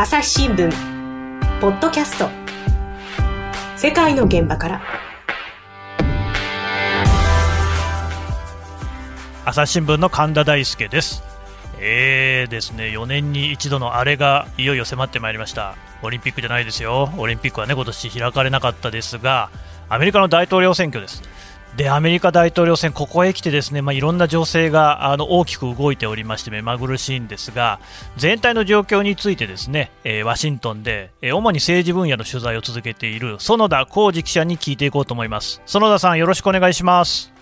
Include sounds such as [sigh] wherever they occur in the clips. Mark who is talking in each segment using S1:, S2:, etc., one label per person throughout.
S1: 朝日新聞。ポッドキャスト。世界の現場から。
S2: 朝日新聞の神田大輔です。えーですね4年に一度のあれがいよいよ迫ってまいりました。オリンピックじゃないですよ。オリンピックはね今年開かれなかったですがアメリカの大統領選挙です。でアメリカ大統領選、ここへ来てですね、まあ、いろんな情勢があの大きく動いておりまして目まぐるしいんですが全体の状況についてですね、えー、ワシントンで、えー、主に政治分野の取材を続けている園田浩二記者に聞いていこうと思います園田さんよろしくお願いします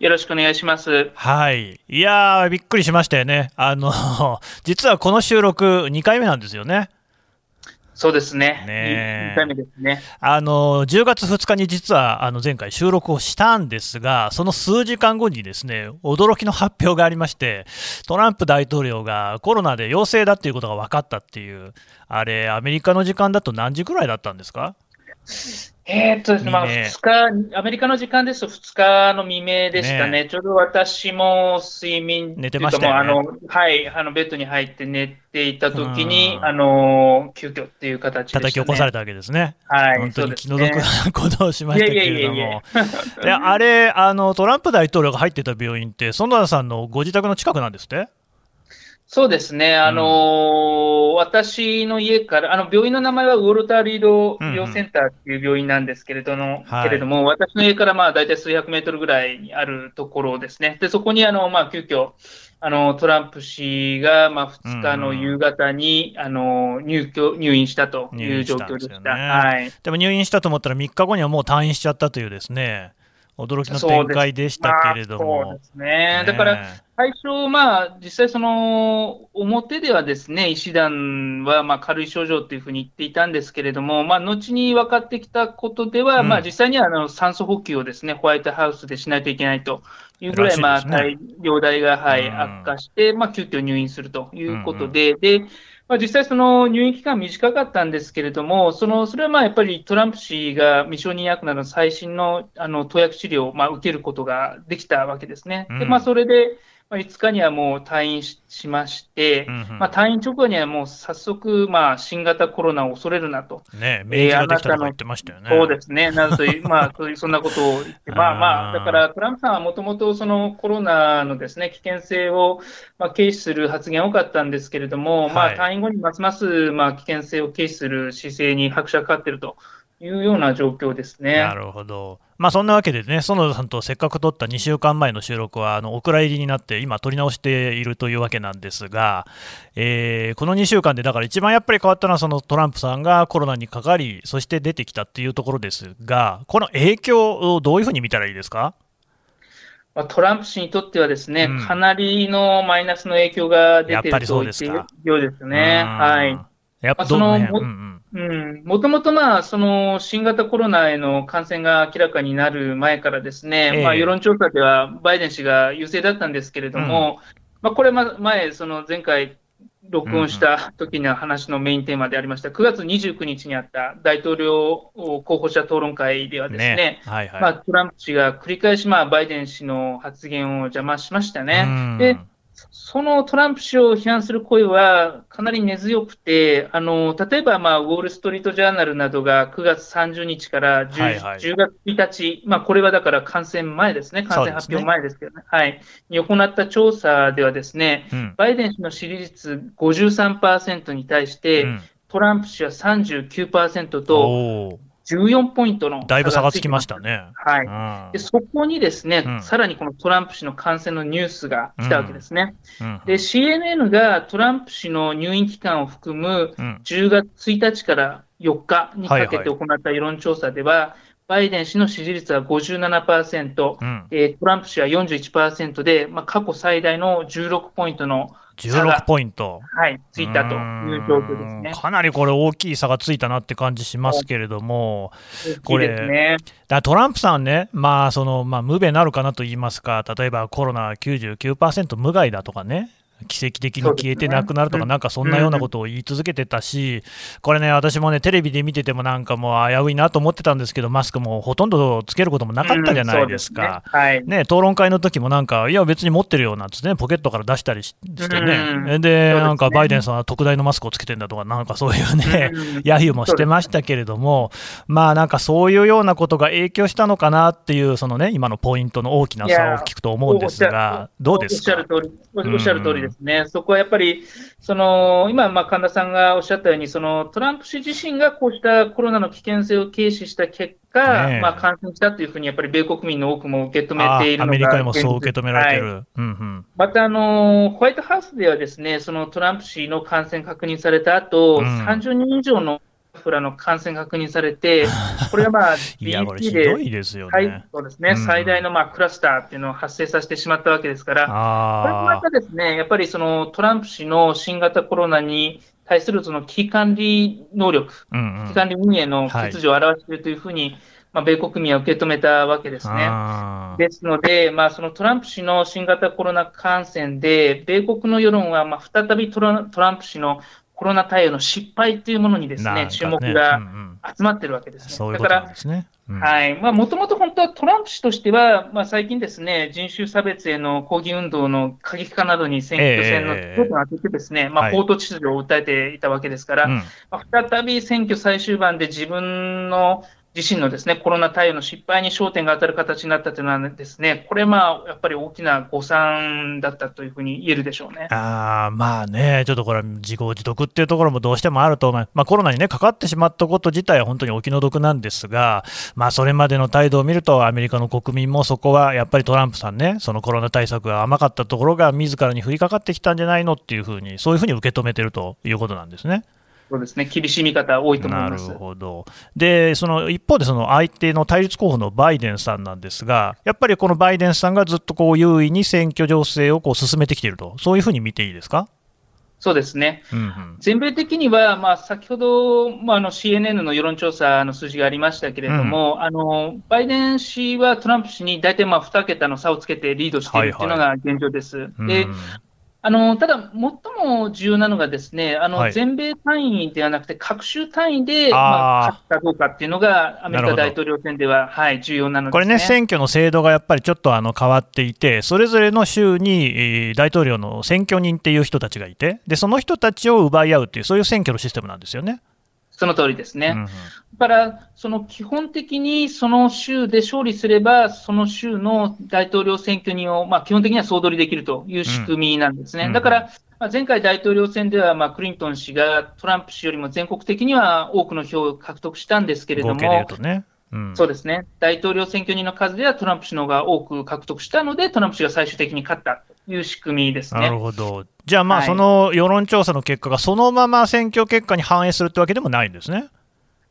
S3: よろしくお願いします。
S2: はい。いやー、びっくりしましたよね。あの、実はこの収録2回目なんですよね。
S3: そうですね。ね2回目ですね。
S2: あの、10月2日に実は、あの、前回収録をしたんですが、その数時間後にですね、驚きの発表がありまして、トランプ大統領がコロナで陽性だっていうことが分かったっていう、あれ、アメリカの時間だと何時くらいだったんですか？
S3: えー、っとですね、まあ、2日、アメリカの時間ですと2日の未明でしたね。ねちょうど私も睡眠
S2: 寝てました、ね、あ
S3: の、はい、あの、ベッドに入って寝ていた時に、あの、急遽っていう形で、ね、
S2: 叩き起こされたわけですね。
S3: はい。
S2: 本当に気の毒なことをしましたけれども。で、あれ、あの、トランプ大統領が入ってた病院って、園田さんのご自宅の近くなんですって？
S3: そうですね、あのーうん、私の家から、あの病院の名前はウォルター・リード医療センターっていう病院なんですけれども、うんうん、けれども私の家からまあ大体数百メートルぐらいにあるところですね、でそこにあの、まあ、急遽あのトランプ氏がまあ2日の夕方に、うんうん、あの入居入院したという状況でした。
S2: ね、はい、でも入院したと思ったら、3日後にはもう退院しちゃったというですね。驚きの展開でしたけれども。
S3: そうです。ね。だから、最初、まあ、実際その、表ではですね、医師団はまあ軽い症状というふうに言っていたんですけれども、まあ、後に分かってきたことでは、うん、まあ、実際にはあの酸素補給をですね、ホワイトハウスでしないといけないというぐらい、まあ、容体が、はい、悪化して、まあ、急遽入院するということで、で、まあ、実際、その入院期間短かったんですけれども、そのそれはまあやっぱりトランプ氏が未承認薬などの最新のあの投薬治療をまあ受けることができたわけですね。でまあ、それで、まあ、5日にはもう退院しまして、うんうん、まあ、退院直後にはもう早速、まあ、新型コロナを恐れるなと。
S2: ね免疫ができたとか言ってましたよね。
S3: そうですね。などという、[laughs] まあ、そういう、そんなことを言って、まあまあ、だからトランプさんはもともとそのコロナのですね、危険性を、まあ、軽視する発言多かったんですけれども、はい、まあ、退院後にますます、まあ、危険性を軽視する姿勢に拍車がかかっていると。いうような状況ですね。
S2: なるほど。まあそんなわけでね、園田さんとせっかく撮った2週間前の収録は、あのお蔵入りになって、今、撮り直しているというわけなんですが、えー、この2週間で、だから一番やっぱり変わったのは、そのトランプさんがコロナにかかり、そして出てきたっていうところですが、この影響をどういうふうに見たらいいですか？
S3: トランプ氏にとってはですね、うん、かなりのマイナスの影響が出ていると言っているようですね。はい。
S2: やっぱその、うんうん
S3: うん、もともとまあ、その新型コロナへの感染が明らかになる前からですね、えー、まあ、世論調査ではバイデン氏が優勢だったんですけれども、うん、まあ、これ前、その前回、録音した時の話のメインテーマでありました、9月29日にあった大統領候補者討論会ではですね、ね。はいはい、まあ、トランプ氏が繰り返しまあバイデン氏の発言を邪魔しましたね。でそのトランプ氏を批判する声はかなり根強くて、あの例えば、まあ、ウォール・ストリート・ジャーナルなどが9月30日から 10,、はいはい、10月1日、まあ、これはだから感染前ですね、感染発表前ですけどね、ねはい、に行った調査ではですね、うん、バイデン氏の支持率53%に対して、うん、トランプ氏は39%と、14ポイントの
S2: だいぶ差がつきましたね。
S3: はい。で、そこにですね、うん、さらにこのトランプ氏の感染のニュースが来たわけですね。うん。うん、で、CNN がトランプ氏の入院期間を含む10月1日から4日にかけて行った世論調査では、はいはいバイデン氏の支持率は57%、うん、えトランプ氏は41%で、まあ、過去最大の16ポイントの
S2: 16ポイント。
S3: はい、ついたという状況ですね。
S2: かなりこれ、大きい差がついたなって感じしますけれども、これ、ね、だトランプさんね、まあそのまあ、無べなるかなと言いますか、例えばコロナ99%無害だとかね、奇跡的に消えてなくなるとか、なんかそんなようなことを言い続けてたし、これね、私もね、テレビで見てても、なんかもう危ういなと思ってたんですけど、マスクもほとんどつけることもなかったじゃないですか、
S3: ね。はい、
S2: ね討論会の時もなんか、いや、別に持ってるよなんつってね、ポケットから出したりしてね、で、なんかバイデンさんは特大のマスクをつけてんだとか、なんかそういうね、[laughs] 揶揄もしてましたけれども、まあなんかそういうようなことが影響したのかなっていう、そのね、今のポイントの大きな差を聞くと思うんですが、どうですか？
S3: おっしゃる通りですね、そこはやっぱり、その今、まあ、神田さんがおっしゃったように、そのトランプ氏自身がこうしたコロナの危険性を軽視した結果、ね、まあ、感染したというふうに、やっぱり米国民の多くも受け止めているのが
S2: アメリカでもそう受け止められてる、はい。うんう
S3: ん、またあの、ホワイトハウスではですね、そのトランプ氏の感染確認された後、うん、30人以上のフラの感染確認されて、[laughs] これがまあ、
S2: BT で
S3: ね、そうですね、うん、最大のまあクラスターっていうのを発生させてしまったわけですから、これもまたですね、やっぱりそのトランプ氏の新型コロナに対するその危機管理能力、うんうん、危機管理運営の欠如を表しているというふうに、はいまあ、米国民は受け止めたわけですね。ですので、まあ、そのトランプ氏の新型コロナ感染で、米国の世論はまあ再びトランプ氏のコロナ対応の失敗というものにですね、ね。注目が集まってるわけですね。だから、はい。まあ、もともと本当はトランプ氏としては、まあ、最近ですね、人種差別への抗議運動の過激化などに選挙戦の焦点を当ててですね、えー、まあ、法と秩序を訴えていたわけですから、はいまあ、再び選挙最終盤で自分の自身のですね、コロナ対応の失敗に焦点が当たる形になったというのはですね、これまあ、やっぱり大きな誤算だったというふうに言えるでしょうね。
S2: あまあね、ちょっとこれ、自業自得っていうところもどうしてもあると思います。まあ、コロナにね、かかってしまったこと自体は本当にお気の毒なんですが、まあ、それまでの態度を見ると、アメリカの国民もそこはやっぱりトランプさんね、そのコロナ対策が甘かったところが自らに降りかかってきたんじゃないのっていうふうに、そういうふうに受け止めてるということなんですね。
S3: そうですね、厳しい見方多いと思います。
S2: なるほど。でその一方で、その相手の対立候補のバイデンさんなんですが、やっぱりこのバイデンさんがずっとこう優位に選挙情勢をこう進めてきていると、そういうふうに見ていいですか？
S3: そうですね、うんうん、全米的には、まあ、先ほど、まあ、あの CNN の世論調査の数字がありましたけれども、うん、あのバイデン氏はトランプ氏に大体まあ2桁の差をつけてリードしているというのが現状です。はいはい、で、うんあのただ、最も重要なのが、ですねあの、はい、全米単位ではなくて、各州単位で、まあ、勝つかどうかっていうのが、アメリカ大統領選では、はい、重要なの、ね、
S2: これね、選挙の制度がやっぱりちょっとあの変わっていて、それぞれの州に大統領の選挙人っていう人たちがいてで、その人たちを奪い合うっていう、そういう選挙のシステムなんですよね。
S3: その通りですね。うん、だから、その基本的にその州で勝利すれば、その州の大統領選挙人を、まあ、基本的には総取りできるという仕組みなんですね。うん、だから、まあ、前回大統領選では、まあ、クリントン氏がトランプ氏よりも全国的には多くの票を獲得したんですけれども、
S2: ね。
S3: うん、そうですね、大統領選挙人の数ではトランプ氏の方が多く獲得したので、トランプ氏が最終的に勝った。という仕組みですね。
S2: なるほど。じゃあ、まあ、その世論調査の結果がそのまま選挙結果に反映するってわけでもないんですね。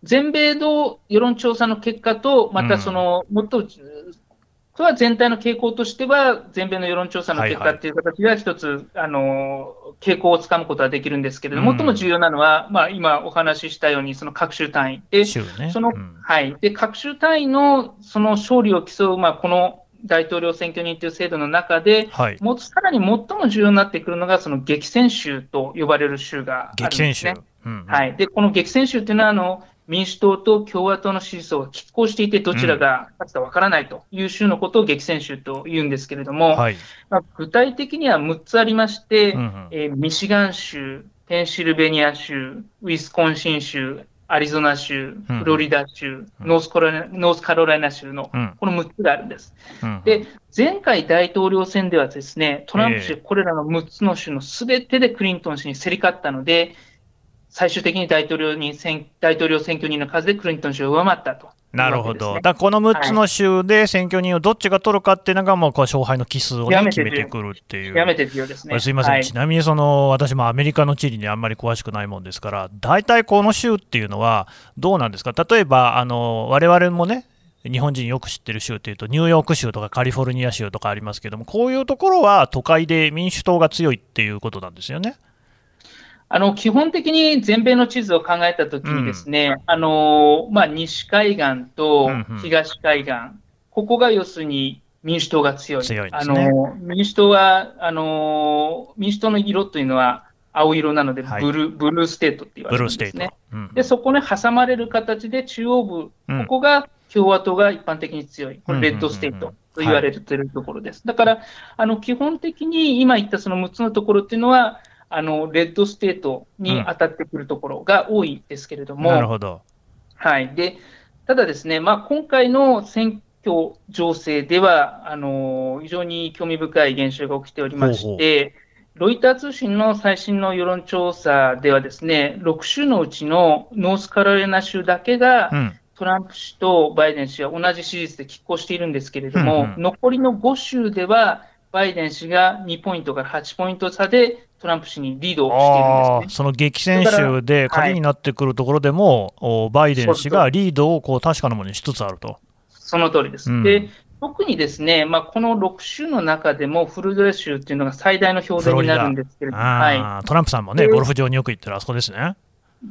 S3: 全米の世論調査の結果と、またその、もっと、これは全体の傾向としては、全米の世論調査の結果っていう形が一つ、はいはい、あの、傾向をつかむことはできるんですけれども、うん、最も重要なのは、まあ、今お話ししたように、その各州単位で、ね、その、うん、はい。で、各州単位のその勝利を競う、まあ、この大統領選挙人という制度の中で、はい、もうさらに最も重要になってくるのが、その激戦州と呼ばれる州があるんですね。激戦州。うんうん、はい。で、この激戦州っていうのは、あの、民主党と共和党の支持層が拮抗していて、どちらが勝つかわからないという州のことを激戦州と言うんですけれども、はい、まあ、具体的には6つありまして、うんうん、えー、ミシガン州、ペンシルベニア州、ウィスコンシン州、アリゾナ州、フロリダ州、うん、ノースコロノースカロライナ州の、この6つがあるんです。うん、で、前回大統領選ではですね、トランプ氏、これらの6つの州のすべてでクリントン氏に競り勝ったので、最終的に大統領に大統領選挙人の数でクリントン氏を上回ったと。
S2: なるほど、ね、だこの6つの州で選挙人をどっちが取るかっていうのが、もうこう勝敗の奇数を、ね、決めてくるっていう。
S3: 極めて重要ですね。
S2: すみません、はい、ちなみにその私もアメリカの地理にあんまり詳しくないもんですから、大体この州っていうのはどうなんですか、例えば、われわれもね、日本人よく知ってる州っていうと、ニューヨーク州とかカリフォルニア州とかありますけども、こういうところは都会で民主党が強いっていうことなんですよね。
S3: あの基本的に全米の地図を考えたときにですね、うん、あのまあ、西海岸と東海岸、うんうん、ここが要するに民主党が強い。
S2: 強いね、
S3: あの民主党はあの、民主党の色というのは青色なので、
S2: はい
S3: ブルーブルーステートって言われるんですね
S2: ト。。うん
S3: で、そこに挟まれる形で中央部、
S2: うん
S3: ここが共和党が一般的に強い、これ、レッドステートと言われているところです。だから、あの基本的に今言ったその6つのところっていうのは、あのレッドステートに当たってくるところが多いですけれども、
S2: なるほど。
S3: はい、でただですね、まあ、今回の選挙情勢では、あの非常に興味深い現象が起きておりまして、ロイター通信の最新の世論調査ではですね、6州のうちのノースカロライナ州だけが、
S2: うん。
S3: トランプ氏とバイデン氏は同じ支持率で拮抗しているんですけれども、
S2: うんうん。
S3: 残りの5州では、バイデン氏が2ポイントから8ポイント差でトランプ氏にリードをしているんですね。
S2: その激戦州で鍵になってくるところでも、おバイデン氏がリードをこう確かなものにしつつあると。
S3: その通りです。
S2: うん
S3: で特にですね、まあ、この6州の中でも、フロリダ州っていうのが最大の票田になるんですけれども、はい、
S2: トランプさんもね、
S3: で
S2: ゴルフ場によく行ってるあそこですね。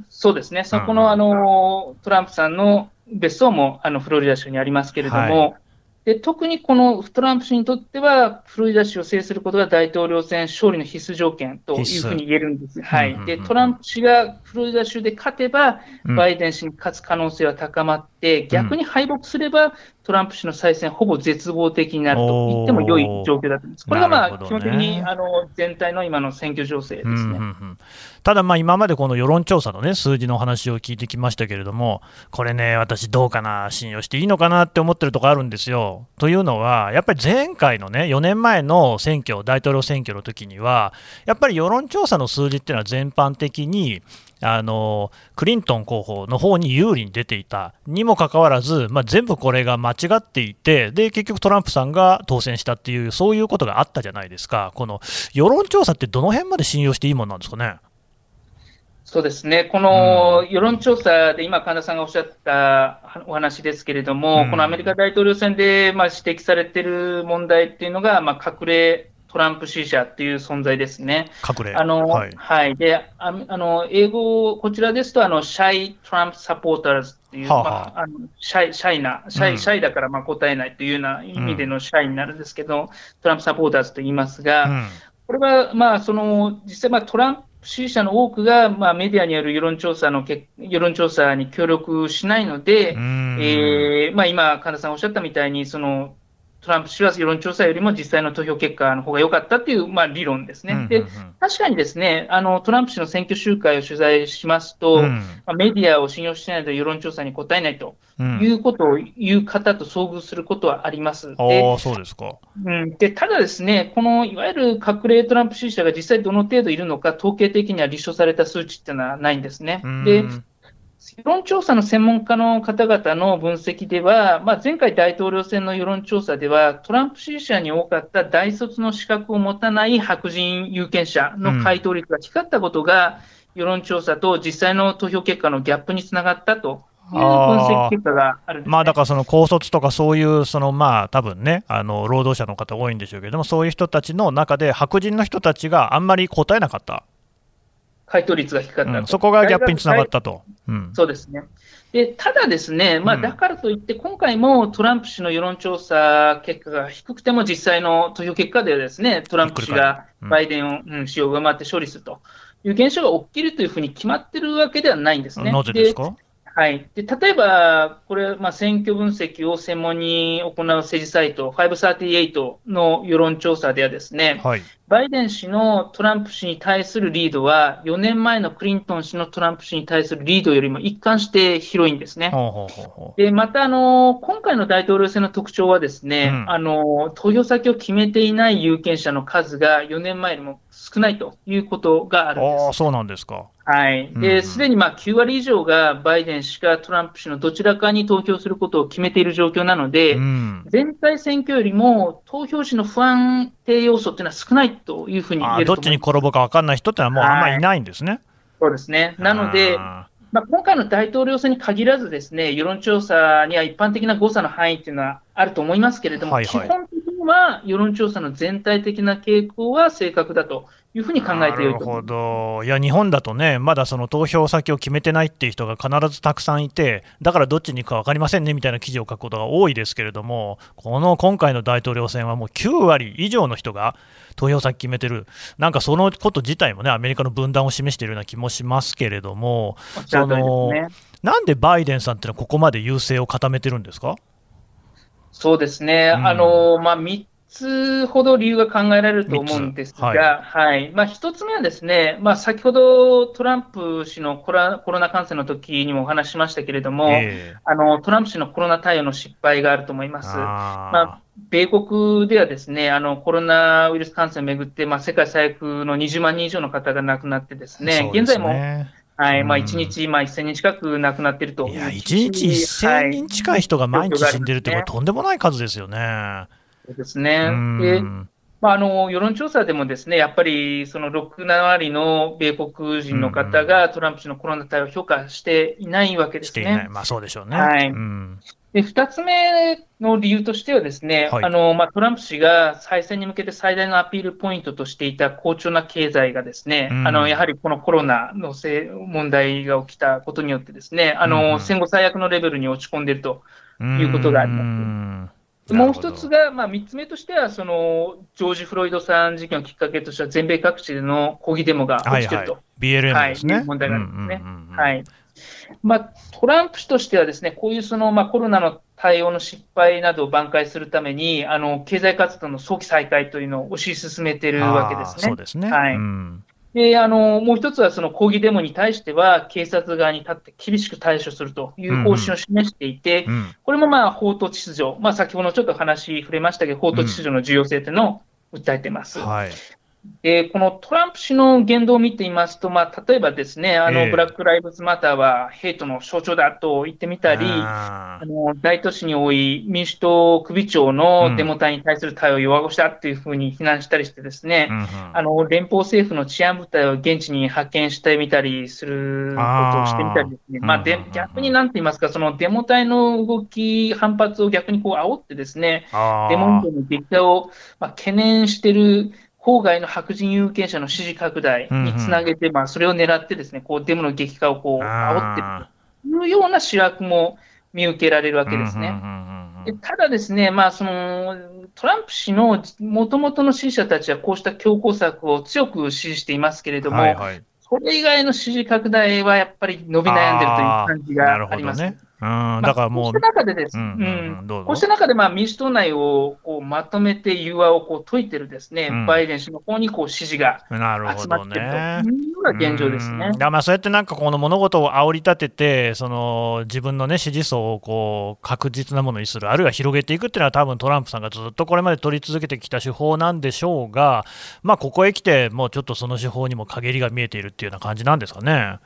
S3: そうですね、そこ
S2: うん
S3: のあのトランプさんの別荘もあのフロリダ州にありますけれども、
S2: は
S3: で特にこのトランプ氏にとっては、フロリダ州を制することが大統領選勝利の必須条件というふうに言えるんです。はい、でトランプ氏がフロリダ州で勝てば、
S2: うん。
S3: バイデン氏に勝つ可能性は高まって、逆に敗北すれば、トランプ氏の再選、ほぼ絶望的になると言っても良い状況だと思います。これがまあ、
S2: ね
S3: 基本的にあの全体の今の選挙情勢ですね。
S2: うんうんうんただ、まあ今までこの世論調査の、ね、数字の話を聞いてきましたけれども、これね、私、どうかな、信用していいのかなって思ってるところあるんですよ。というのは、やっぱり前回のね、4年前の選挙、大統領選挙の時には、やっぱり世論調査の数字っていうのは全般的に、あのクリントン候補の方に有利に出ていたにもかかわらず、まあ、全部これが間違っていてで、結局トランプさんが当選したっていう、そういうことがあったじゃないですか、この世論調査ってどの辺まで信用していいもんなんですかね？
S3: そうですね、この世論調査で今、神田さんがおっしゃったお話ですけれども、
S2: うん。
S3: このアメリカ大統領選でまあ指摘されている問題っていうのが、まあ、隠れトランプ支持者っていう存在ですね。
S2: 隠れ。
S3: あの
S2: は
S3: はい。い、でああの英語、こちらですと、あのシャイ・トランプ・サポーターズっていう、
S2: はあは
S3: まあ、あのシャイシャイな、シャイ,、
S2: うん。
S3: シャイだからまあ答えないというような意味でのシャイになるんですけど、トランプ・サポーターズと言いますが、
S2: うん。
S3: これは、まあ、その実際、まあ、トランプ支持者の多くが、まあ、メディアによる世論調査のけ世論調査に協力しないので、
S2: うん。
S3: えーまあ、今、神田さんおっしゃったみたいに、そのトランプ氏は世論調査よりも実際の投票結果の方が良かったっていう、まあ、理論ですね。で
S2: うんうんうん
S3: 確かにですね、あのトランプ氏の選挙集会を取材しますと、
S2: うん
S3: まあ、メディアを信用しないと世論調査に答えないと
S2: うん
S3: いうことを言う方と遭遇することはあります。
S2: あ
S3: で
S2: あ、そうですか。
S3: うん、でただですね、このいわゆる隠れトランプ支持者が実際どの程度いるのか、統計的には立証された数値っていうのはないんですね。
S2: うん
S3: で世論調査の専門家の方々の分析では、まあ、前回大統領選の世論調査では、トランプ支持者に多かった大卒の資格を持たない白人有権者の回答率が低かったことが、世論調査と実際の投票結果のギャップにつながったという分析結果がある、
S2: まあだからその高卒とかそういうそのまあ多分ねあの労働者の方多いんでしょうけれどもそういう人たちの中で白人の人たちがあんまり答えなかった、
S3: 回答率が低かったと、
S2: うんそこがギャップにつながったと。うん。
S3: そうですね。で、ただですね、まあ、
S2: うん。
S3: だからといって、今回もトランプ氏の世論調査結果が低くても、実際の投票結果ではですね、トランプ氏が
S2: う。ん。
S3: バイデンを、うん氏を上回って勝利するという現象が起きるというふうに決まってるわけではないんですね。
S2: なぜですか？
S3: はい、で例えば、これ、まあ、選挙分析を専門に行う政治サイト、538の世論調査ではです。ね、
S2: はい、
S3: バイデン氏のトランプ氏に対するリードは、4年前のクリントン氏のトランプ氏に対するリードよりも一貫して広いんですね。
S2: ほうほうほうほ
S3: でまたあの、今回の大統領選の特徴はですね、
S2: うん
S3: あの、投票先を決めていない有権者の数が4年前よりも少ないということがあるんです
S2: ああ。そうなんですか。
S3: はい、で、すでにまあ9割以上がバイデン氏かトランプ氏のどちらかに投票することを決めている状況なので、
S2: うん、
S3: 全体選挙よりも投票時の不安定要素っていうのは少ないというふうに。
S2: どっちに転ぶか分かんない人ってのはもうあんまりいないんですね。
S3: そうですね。なので、
S2: あ
S3: まあ、今回の大統領選に限らずですね、世論調査には一般的な誤差の範囲っていうのはあると思いますけれども、
S2: はいはい
S3: 基本的には世論調査の全体的な傾向は正確だというふうに考えてよい
S2: るほど、いや、日本だとね、まだその投票先を決めてないっていう人が必ずたくさんいて、だからどっちに行くか分かりませんねみたいな記事を書くことが多いですけれども、この今回の大統領選はもう9割以上の人が投票先決めてる、なんかそのこと自体もね、アメリカの分断を示しているような気もしますけれども、そのなんでバイデンさんってのはここまで優勢を固めてるんですか？
S3: そうですね、うん、あのまあ、3つほど理由が考えられると思うんですが、はい、はい、まあ、1つ目はですね、まあ、先ほどトランプ氏のコロコロナ感染の時にもお話ししましたけれども、えー、あのトランプ氏のコロナ対応の失敗があると思います。あまあ米国ではですね、あのコロナウイルス感染をめぐって、まあ、世界最悪の20万人以上の方が亡くなってですね、すね。現在もはい、まあ、1日、まあ、1000人近く亡くなっていると。
S2: いや、1日1000人近い人が毎日死んでるって、これ、とんでもない数ですよね。
S3: そうですね。でまあ、あの世論調査でもですねやっぱりその6、7割の米国人の方がトランプ氏のコロナ対応を評価していないわけですね。
S2: まあ、そうでしょうね。
S3: はい、うんで、二つ目の理由としてはですね、はい、あの、まあ、トランプ氏が再選に向けて最大のアピールポイントとしていた好調な経済がですね、うん、あの、やはりこのコロナのせ問題が起きたことによってですね、あの、うん、戦後最悪のレベルに落ち込んでいるということがあります。もう一つが、まあ、三つ目としては、その、ジョージ・フロイドさん事件をきっかけとした全米各地での抗議デモが起きてると。はいはい、
S2: BLM ですね。は
S3: い、問題がありますね。はい。まあ、トランプ氏としてはですね、こういうその、まあ、コロナの対応の失敗などを挽回するために、あの経済活動の早期再開というのを推し進めているわけですね。
S2: そうですね。はい。うん
S3: であのもう一つは、その抗議デモに対しては、警察側に立って厳しく対処するという方針を示していて、うん。うん、これもまあ法と秩序、まあ、先ほどちょっと話触れましたけど、法と秩序の重要性というのを訴えています。うんはい、で、このトランプ氏の言動を見ていますと、まあ、例えばですね、あの、えー、ブラック・ライブズ・マターはヘイトの象徴だと言ってみたり、あの大都市に多い民主党首長のデモ隊に対する対応を弱腰だっていうふうに非難したりしてですね、うんうん、あの、連邦政府の治安部隊を現地に派遣してみたりすることをしてみたりですね、まあ、で、逆になんて言いますか、そのデモ隊の動き、反発を逆にこう煽ってですね、デモ運動の激化を、まあ、懸念してる郊外の白人有権者の支持拡大につなげて、うんうん、まあ、それを狙ってですね、こうデモの激化をこう煽ってるというような主役も見受けられるわけですね。でただですね、まあ、そのトランプ氏のもともとの支持者たちはこうした強硬策を強く支持していますけれども、はいはい、それ以外の支持拡大はやっぱり伸び悩んでるという感じがあります。ね、
S2: うん、だからもう。こう
S3: した中でです、うんこうした中でまあ民主党内をこうまとめて融和をこう解いてるですね、うん、バイデン氏の方にこう支持が集まってるというような現状ですね。
S2: だまあそうやってなんかこの物事を煽り立てて、その自分のね支持層をこう確実なものにする、あるいは広げていくっていうのは多分トランプさんがずっとこれまで取り続けてきた手法なんでしょうが、まあここへ来てもうちょっとその手法にも陰りが見えているっていうような感じなんですかね。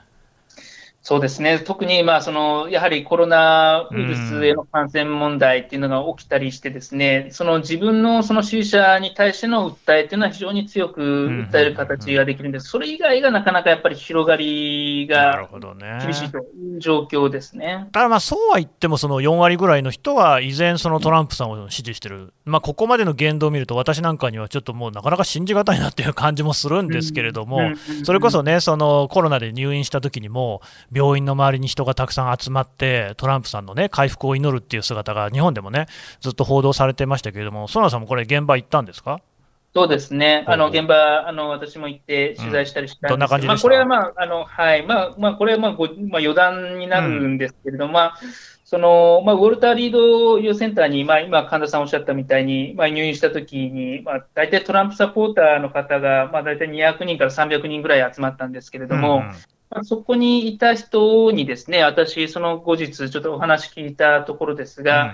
S3: そうですね、特にまあそのやはりコロナウイルスへの感染問題っていうのが起きたりして、ですね、その自分のその支持者に対しての訴えっていうのは非常に強く訴える形ができるんです、それ以外がなかなかやっぱり広がりが厳しいという状況ですね。
S2: ただ、まあそうは言っても、その4割ぐらいの人は依然、そのトランプさんを支持してる、まあ、ここまでの言動を見ると、私なんかにはちょっともうなかなか信じがたいなっていう感じもするんですけれども、それこそね、そのコロナで入院した時にも、病院の周りに人がたくさん集まって、トランプさんの、ね、回復を祈るっていう姿が、日本でもね、ずっと報道されてましたけれども、園田さんもこれ、現場行ったんですか？
S3: そうですね、あの現場、あの私も行って取材したりしたんですけど、これは、まああのはい。まあまあ、これは、まあごまあ、余談になるんですけれども、うん、まあそのまあ、ウォルター・リード医療センターに、まあ、今、神田さんおっしゃったみたいに、まあ、入院したときに、まあ、大体トランプサポーターの方が、まあ、大体200人から300人ぐらい集まったんですけれども、うんそこにいた人にですね、私、その後日、ちょっとお話聞いたところですが、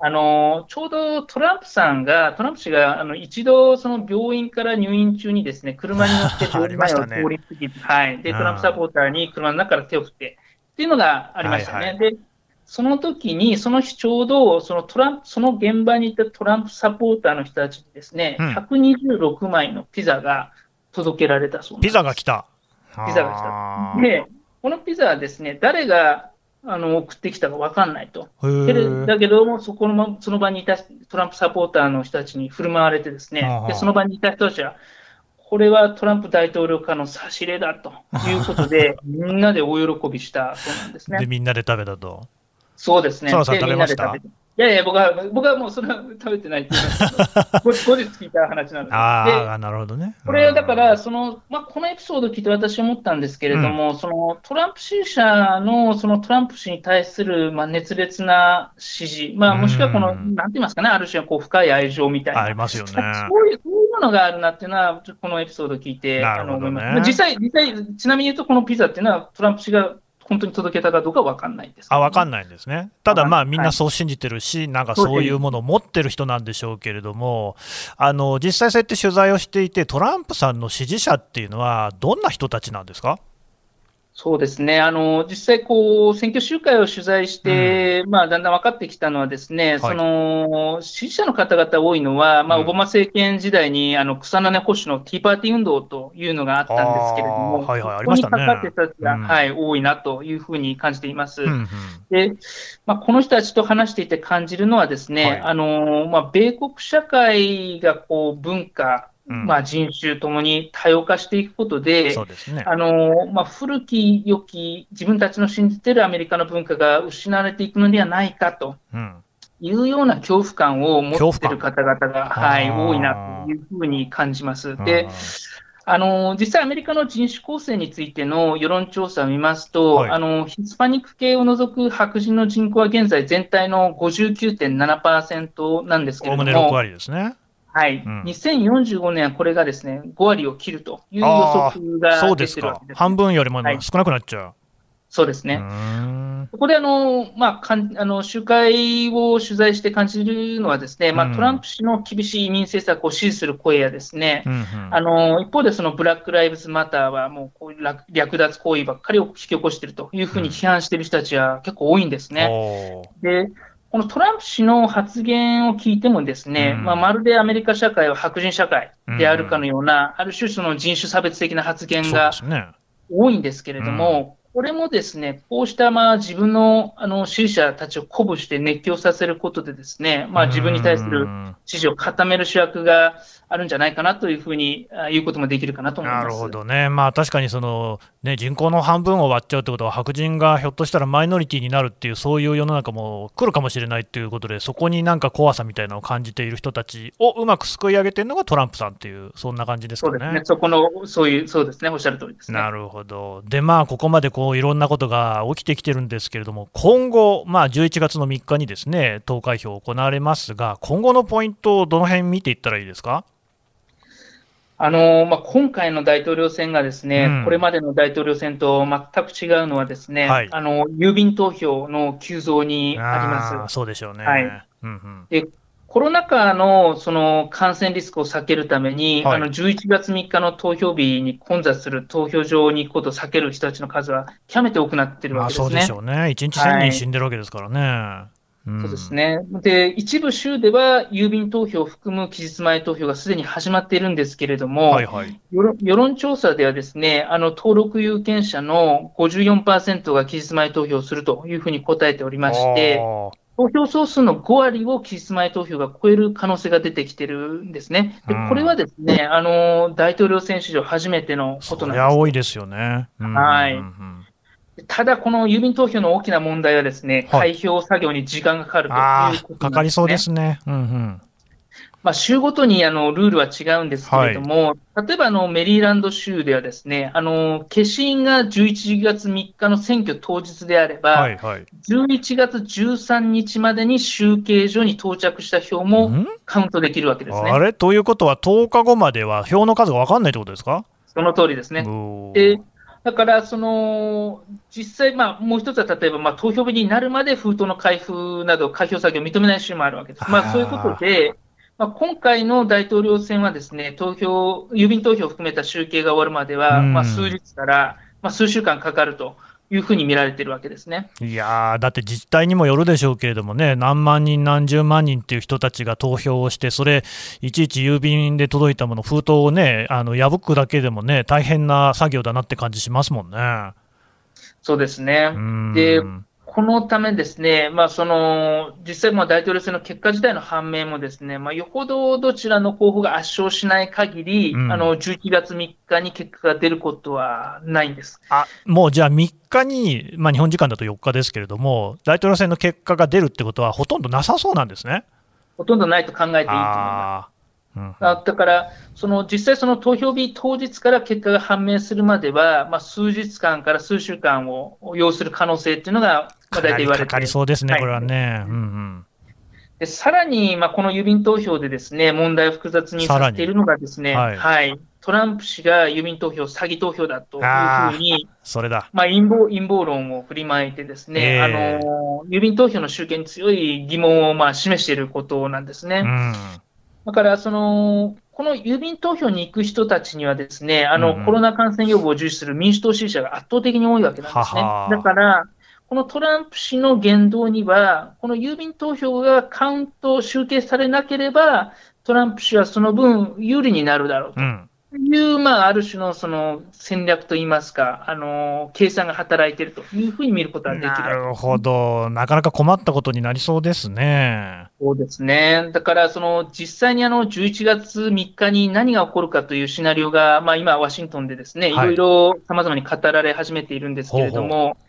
S3: うん、あの、ちょうどトランプさんが、トランプ氏が、あの、一度、その病院から入院中にですね、車に乗って [laughs] 病院前を通り過ぎて、ね、はい。で、トランプサポーターに車の中から手を振って、っていうのがありましたね。はいはい、で、その時に、その日ちょうど、そのトランプ、その現場にいたトランプサポーターの人たちにですね、うん、126枚のピザが届けられたそうです。
S2: ピザが来た。
S3: ピザが来た。で、このピザはですね、誰があの送ってきたか分かんないと。だけども、そこのその場にいたトランプサポーターの人たちに振る舞われてですね、でその場にいた人たちは、これはトランプ大統領からの差し入れだということで、[laughs] みんなで大喜びしたそうなんですね。
S2: で、みんなで食べたと。
S3: そうですね。
S2: 澤さん食べました？
S3: いやいや、僕は、僕はもうそれは食べてないっていう [laughs] 後日聞いた話なんです
S2: ああ、なるほどね。
S3: これ、だから、その、まあ、このエピソード聞いて私思ったんですけれども、うん、その、トランプ支持者の、そのトランプ氏に対する、まあ、熱烈な支持、まあ、もしくはこの、うん、なんて言いますかね、ある種のこう、深い愛情みたいな。
S2: ありますよね。
S3: そういう、そういうものがあるなっていうのは、このエピソード聞いて、あの、思います。実際、実際、ちなみに言うと、このピザっていうのは、トランプ氏が本当に届けたかどうか分かんないです、ね、
S2: あ分かんないんですね、ただ、まあ、みんなそう信じてるし、はい、なんかそういうものを持ってる人なんでしょうけれども、あの実際、そうやって取材をしていて、トランプさんの支持者っていうのは、どんな人たちなんですか？
S3: そうですね、あの実際こう、選挙集会を取材して、うん、まあ、だんだん分かってきたのは、ですね、はい、その支持者の方々多いのは、まあ、オバマ政権時代に、あの草の根保守のティーパーティー運動というのがあったんですけれども、
S2: はいはい、
S3: ここにかかってた人が、うん、はい、多いなというふうに感じています。うんうん、でまあ、この人たちと話していて感じるのは、ですね、はい、あのまあ、米国社会がこう文化、まあ、人種ともに多様化していくことで、そうですねあのまあ、古き良き自分たちの信じているアメリカの文化が失われていくのではないかと。いうような恐怖感を持っている方々が、はい、多いなというふうに感じます。で、あの実際、アメリカの人種構成についての世論調査を見ますと、はい、あのヒスパニック系を除く白人の人口は現在、全体の59.7%なんですけれども、
S2: 6割ですね。
S3: はい、うん、2045年はこれがですね5割を切るという予測が出てるわけです、ね、
S2: 半分よりも少なくなっちゃう。はい、
S3: そうですね。ここであの、まあ、かんあの集会を取材して感じるのは、ですね、まあ、トランプ氏の厳しい移民政策を支持する声や、ですね、うんうん、あの一方で、そのブラック・ライブズ・マターは、もうこういう略奪行為ばっかりを引き起こしているというふうに批判している人たちは結構多いんですね。う。ん、でこのトランプ氏の発言を聞いても、ですね、うん、まあ、まるでアメリカ社会は白人社会であるかのような、うん、ある種、その人種差別的な発言が多いんですけれども、これもですね、こうしたまあ自分のあの支持者たちを鼓舞して熱狂させることで、ですね、まあ、自分に対する支持を固める主役があるんじゃないかなというふうに言うこともできるかなと思います
S2: なるほどね、まあ、確かにその、ね、人口の半分を割っちゃうということは、白人がひょっとしたらマイノリティになるっていう、そういう世の中も来るかもしれないということで、そこになんか怖さみたいなのを感じている人たちをうまくすくい上げているのがトランプさんっていう、そんな感じですかね。
S3: そうですね、そこの、そういう、そうですね、おっしゃる通りです、ね、
S2: なるほど。で、まあ、ここまでこういろんなことが起きてきてるんですけれども、今後、まあ、11月の3日にですね、投開票行われますが、今後のポイントをどの辺見ていったらいいですか？
S3: あのまあ、今回の大統領選がですね、うん、これまでの大統領選と全く違うのはですね、はい、あの郵便投票の急増にありま
S2: す。そうでしょうね。
S3: はい。うんうん、でコロナ禍のその感染リスクを避けるために、はい、あの11月3日の投票日に混雑する投票場に行くことを避ける人たちの数は極めて多くなってるわけですね。
S2: そうでしょうね。1日1000人死んでるわけですからね。はい
S3: そうですね。で、一部州では郵便投票を含む期日前投票がすでに始まっているんですけれども、はいはい、世論調査ではですね、あの登録有権者の54%が期日前投票するというふうに答えておりまして、投票総数の5割を期日前投票が超える可能性が出てきてるんですね。でこれはですね、あの大統領選史上初めてのことなんです。
S2: そ多いですよね。
S3: はい。ただ、この郵便投票の大きな問題はですね、開票作業に時間がかかるということ、ね、
S2: かかりそうですね。うんうん。
S3: まあ、州ごとにあのルールは違うんですけれども、はい、例えばあのメリーランド州ではですね、あの消印が11月3日の選挙当日であれば、はいはい、11月13日までに集計所に到着した票もカウントできるわけですね。
S2: あれ？ということは、10日後までは票の数が分かんないということですか？
S3: その通りですね。でだから、その実際、まあ、もう一つは例えば、まあ、投票日になるまで封筒の開封など、開票作業を認めない州もあるわけです。まあ、そういうことで、まあ、今回の大統領選はですね、投票、郵便投票を含めた集計が終わるまでは、まあ、数日から、まあ、数週間かかると。いうふうに見られてるわけですね
S2: いやだって自治体にもよるでしょうけれどもね、何万人、何十万人っていう人たちが投票をして、それ、いちいち郵便で届いたもの、封筒をね、あの破くだけでもね、大変な作業だなって感じしますもんね。
S3: そうですね。でここのためですね、まあ、その実際、大統領選の結果自体の判明もですね、まあ、よほどどちらの候補が圧勝しない限り、うん、あの11月3日に結果が出ることはないんです
S2: あもうじゃあ、3日に、まあ、日本時間だと4日ですけれども、大統領選の結果が出るってことは、ほとんどなさそうなんですね。
S3: ほとんどないと考えていいと思います。だから、その実際、その投票日当日から結果が判明するまでは、まあ、数日間から数週間を要する可能性っていうのが、まあ、大体言われて
S2: かかりそうですね、これはね。うんうん。
S3: でさらに、まあ、この郵便投票でですね、問題を複雑にさせているのがですね、はい、はい、トランプ氏が郵便投票、詐欺投票だというふうに、
S2: それだ。
S3: まあ、陰謀、陰謀論を振りまいてですね、えー、あの、郵便投票の集計に強い疑問を、まあ、示していることなんですね。うんだから、その、この郵便投票に行く人たちにはですね、あの、うん、コロナ感染予防を重視する民主党支持者が圧倒的に多いわけなんですね。ははだから、このトランプ氏の言動には、この郵便投票がカウント、集計されなければ、トランプ氏はその分有利になるだろうと。うんいう、まあ、ある種のその戦略といいますか、あの計算が働いているというふうに見ることができる。
S2: なるほど、なかなか困ったことになりそうですね。
S3: そうですね、だからその実際にあの11月3日に何が起こるかというシナリオが、まあ、今、ワシントンでですね、い。ろいろさまざまに語られ始めているんですけれども、ほうほう。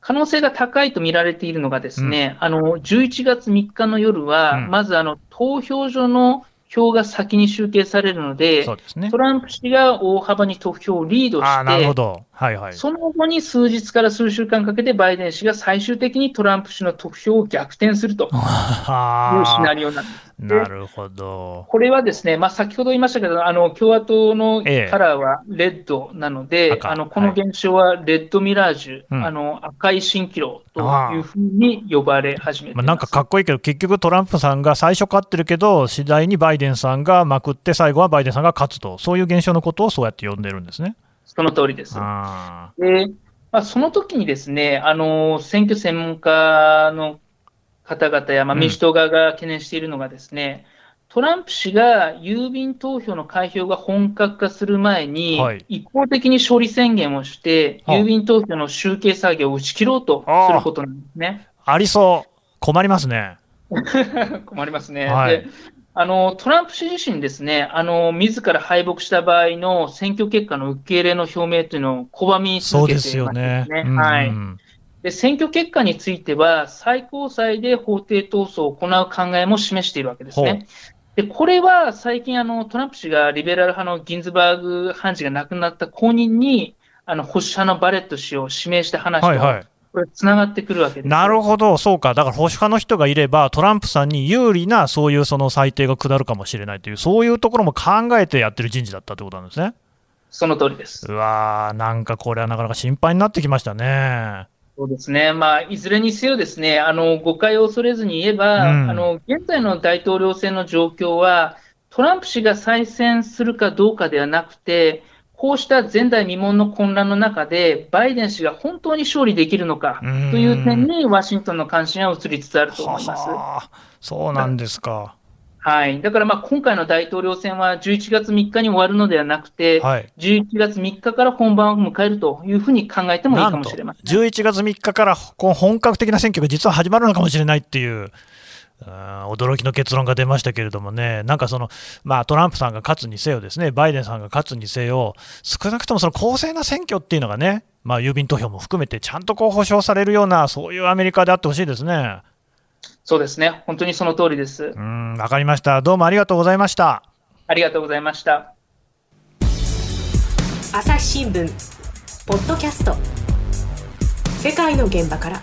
S3: 可能性が高いと見られているのがですね、うん、あの11月3日の夜は、うん、まずあの投票所の票が先に集計されるので、そうですね、トランプ氏が大幅に得票をリードして、なるほどはいはい、その後に数日から数週間かけて、バイデン氏が最終的にトランプ氏の得票を逆転するというシナリオなんです。
S2: なるほど。
S3: これはですね、まあ、先ほど言いましたけど、あの共和党のカラーはレッドなので、ええ、あのこの現象はレッドミラージュ、はい、あの赤い蜃気楼というふうに呼ばれ始めてま
S2: あ、なんかかっこいいけど、結局トランプさんが最初勝ってるけど、次第にバイデンさんがまくって、最後はバイデンさんが勝つと、そういう現象のことをそうやって呼んでるんですね。
S3: その通りです。で、まあ、その時にですね、あの、選挙専門家の方々や、まあ、民主党側が懸念しているのがですね、うん、トランプ氏が郵便投票の開票が本格化する前に、はい、一方的に勝利宣言をして、郵便投票の集計作業を打ち切ろうとすることなんですね。
S2: ありそう。困りますね。[laughs]
S3: 困りますね。はい、あのトランプ氏自身ですね、あの自ら敗北した場合の選挙結果の受け入れの表明というのを拒み続けていますね。そうですよね。はい。で選挙結果については、最高裁で法廷闘争を行う考えも示しているわけですね。でこれは最近あの、トランプ氏がリベラル派のギンズバーグ判事が亡くなった後任に、あの保守派のバレット氏を指名した話と、はいはいこれ、つながってくるわけ
S2: なるほど、そうか、だから保守派の人がいれば、トランプさんに有利なそういうその裁定が下るかもしれないという、そういうところも考えてやってる人事だったということなんですね。
S3: その通りです。
S2: うわー、なんかこれはなかなか心配になってきましたね。
S3: そうですね、まあ、いずれにせよ、ですねあの誤解を恐れずに言えば、うん、あの現在の大統領選の状況は、トランプ氏が再選するかどうかではなくて、こうした前代未聞の混乱の中で、バイデン氏が本当に勝利できるのかという点に、ワシントンの関心は移りつつあると思います。
S2: そうなんですか。
S3: はい、だからまあ今回の大統領選は11月3日に終わるのではなくて、はい、11月3日から本番を迎えるというふうに考えてもいいかもしれません、
S2: ね、11月3日から本格的な選挙が実は始まるのかもしれないっていう。驚きの結論が出ましたけれどもね、なんかその、まあ、トランプさんが勝つにせよ、ですねバイデンさんが勝つにせよ、少なくともその公正な選挙っていうのがね、まあ、郵便投票も含めて、ちゃんとこう保証されるような、そういうアメリカであってほしいですね。
S3: そうですね、本当にその通りです。
S2: うん、わかりました。どうもありがとうございました。
S3: ありがとうございました。
S1: 朝日新聞ポッドキャスト世界の現場から。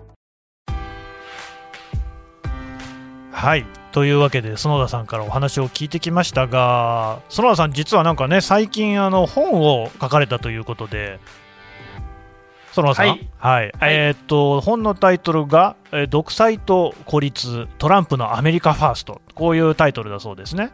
S2: はい。というわけで園田さんからお話を聞いてきましたが園田さん実はなんかね最近あの本を書かれたということで園田さん、はい、はい、えー、っと本のタイトルが、えー、独裁と孤立トランプのアメリカファースト。こういうタイトルだそうですね。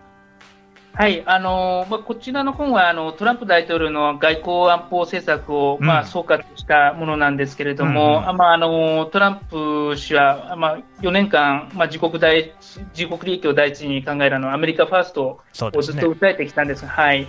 S3: はいあのまあ、こちらの本はあのトランプ大統領の外交安保政策を、まあ、総括したものなんですけれども、うん、まあ、あのトランプ氏は、まあ、4年間、まあ、自国大自国利益を第一に考えるのアメリカファーストをずっと訴えてきたんですが、はい、うん、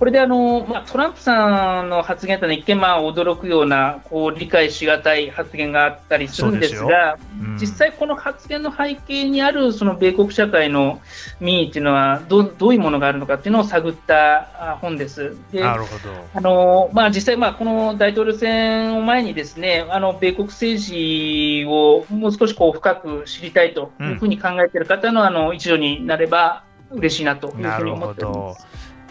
S3: これであの、まあ、トランプさんの発言というのは一見、まあ、驚くようなこう理解しがたい発言があったりするんですが、うん、実際、この発言の背景にあるその米国社会の民意というのはどどういうもののがあるのかっていうのを探った本です。で
S2: なるほど
S3: あのまあ、実際、まあ、この大統領選を前にですねあの米国政治をもう少しこう深く知りたいというふうに考えている方の,、あの一助になれば嬉しいなというふうに思っております。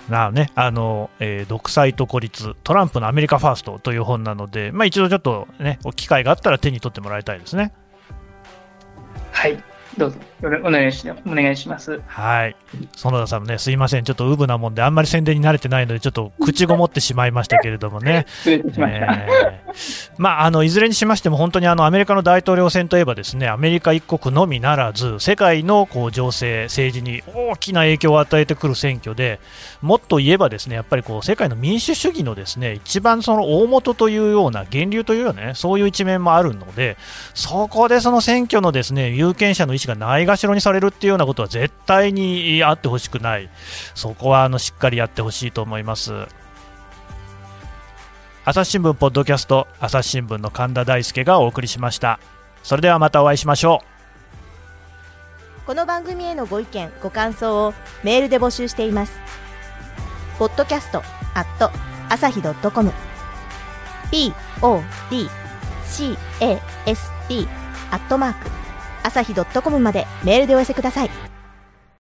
S2: なね、あのえー、独裁と孤立、トランプのアメリカファーストという本なので、まあ、一度ちょっとね、機会があったら手に取ってもらいたいですね。
S3: はいどうぞお願いしお願いします。
S2: はい。園田さんもね、すいません。ちょっとウブなもんで、あんまり宣伝に慣れてないので、ちょっと口ごもってしまいましたけれどもね。[laughs]
S3: 失礼しました。え
S2: ー、まあ、あの、いずれにしましても、本当にあの、アメリカの大統領選といえばですね、アメリカ一国のみならず、世界のこう、情勢、政治に大きな影響を与えてくる選挙で、もっと言えばですね、やっぱりこう、世界の民主主義のですね、一番その大元というような、源流というようなね、そういう一面もあるので、そこでその選挙のですね、有権者の意思がないがしろにされるっていうようなことは絶対にあってほしくない、そこはあのしっかりやってほしいと思います。朝日新聞ポッドキャスト朝日新聞の神田大輔がお送りしました。それではまたお会いしましょ
S1: う。この番組へのご意見ご感想をメールで募集しています。ポッドキャストアット朝日ドットコム。Podcast アットマーク朝日ドットコムまでメールでお寄せください。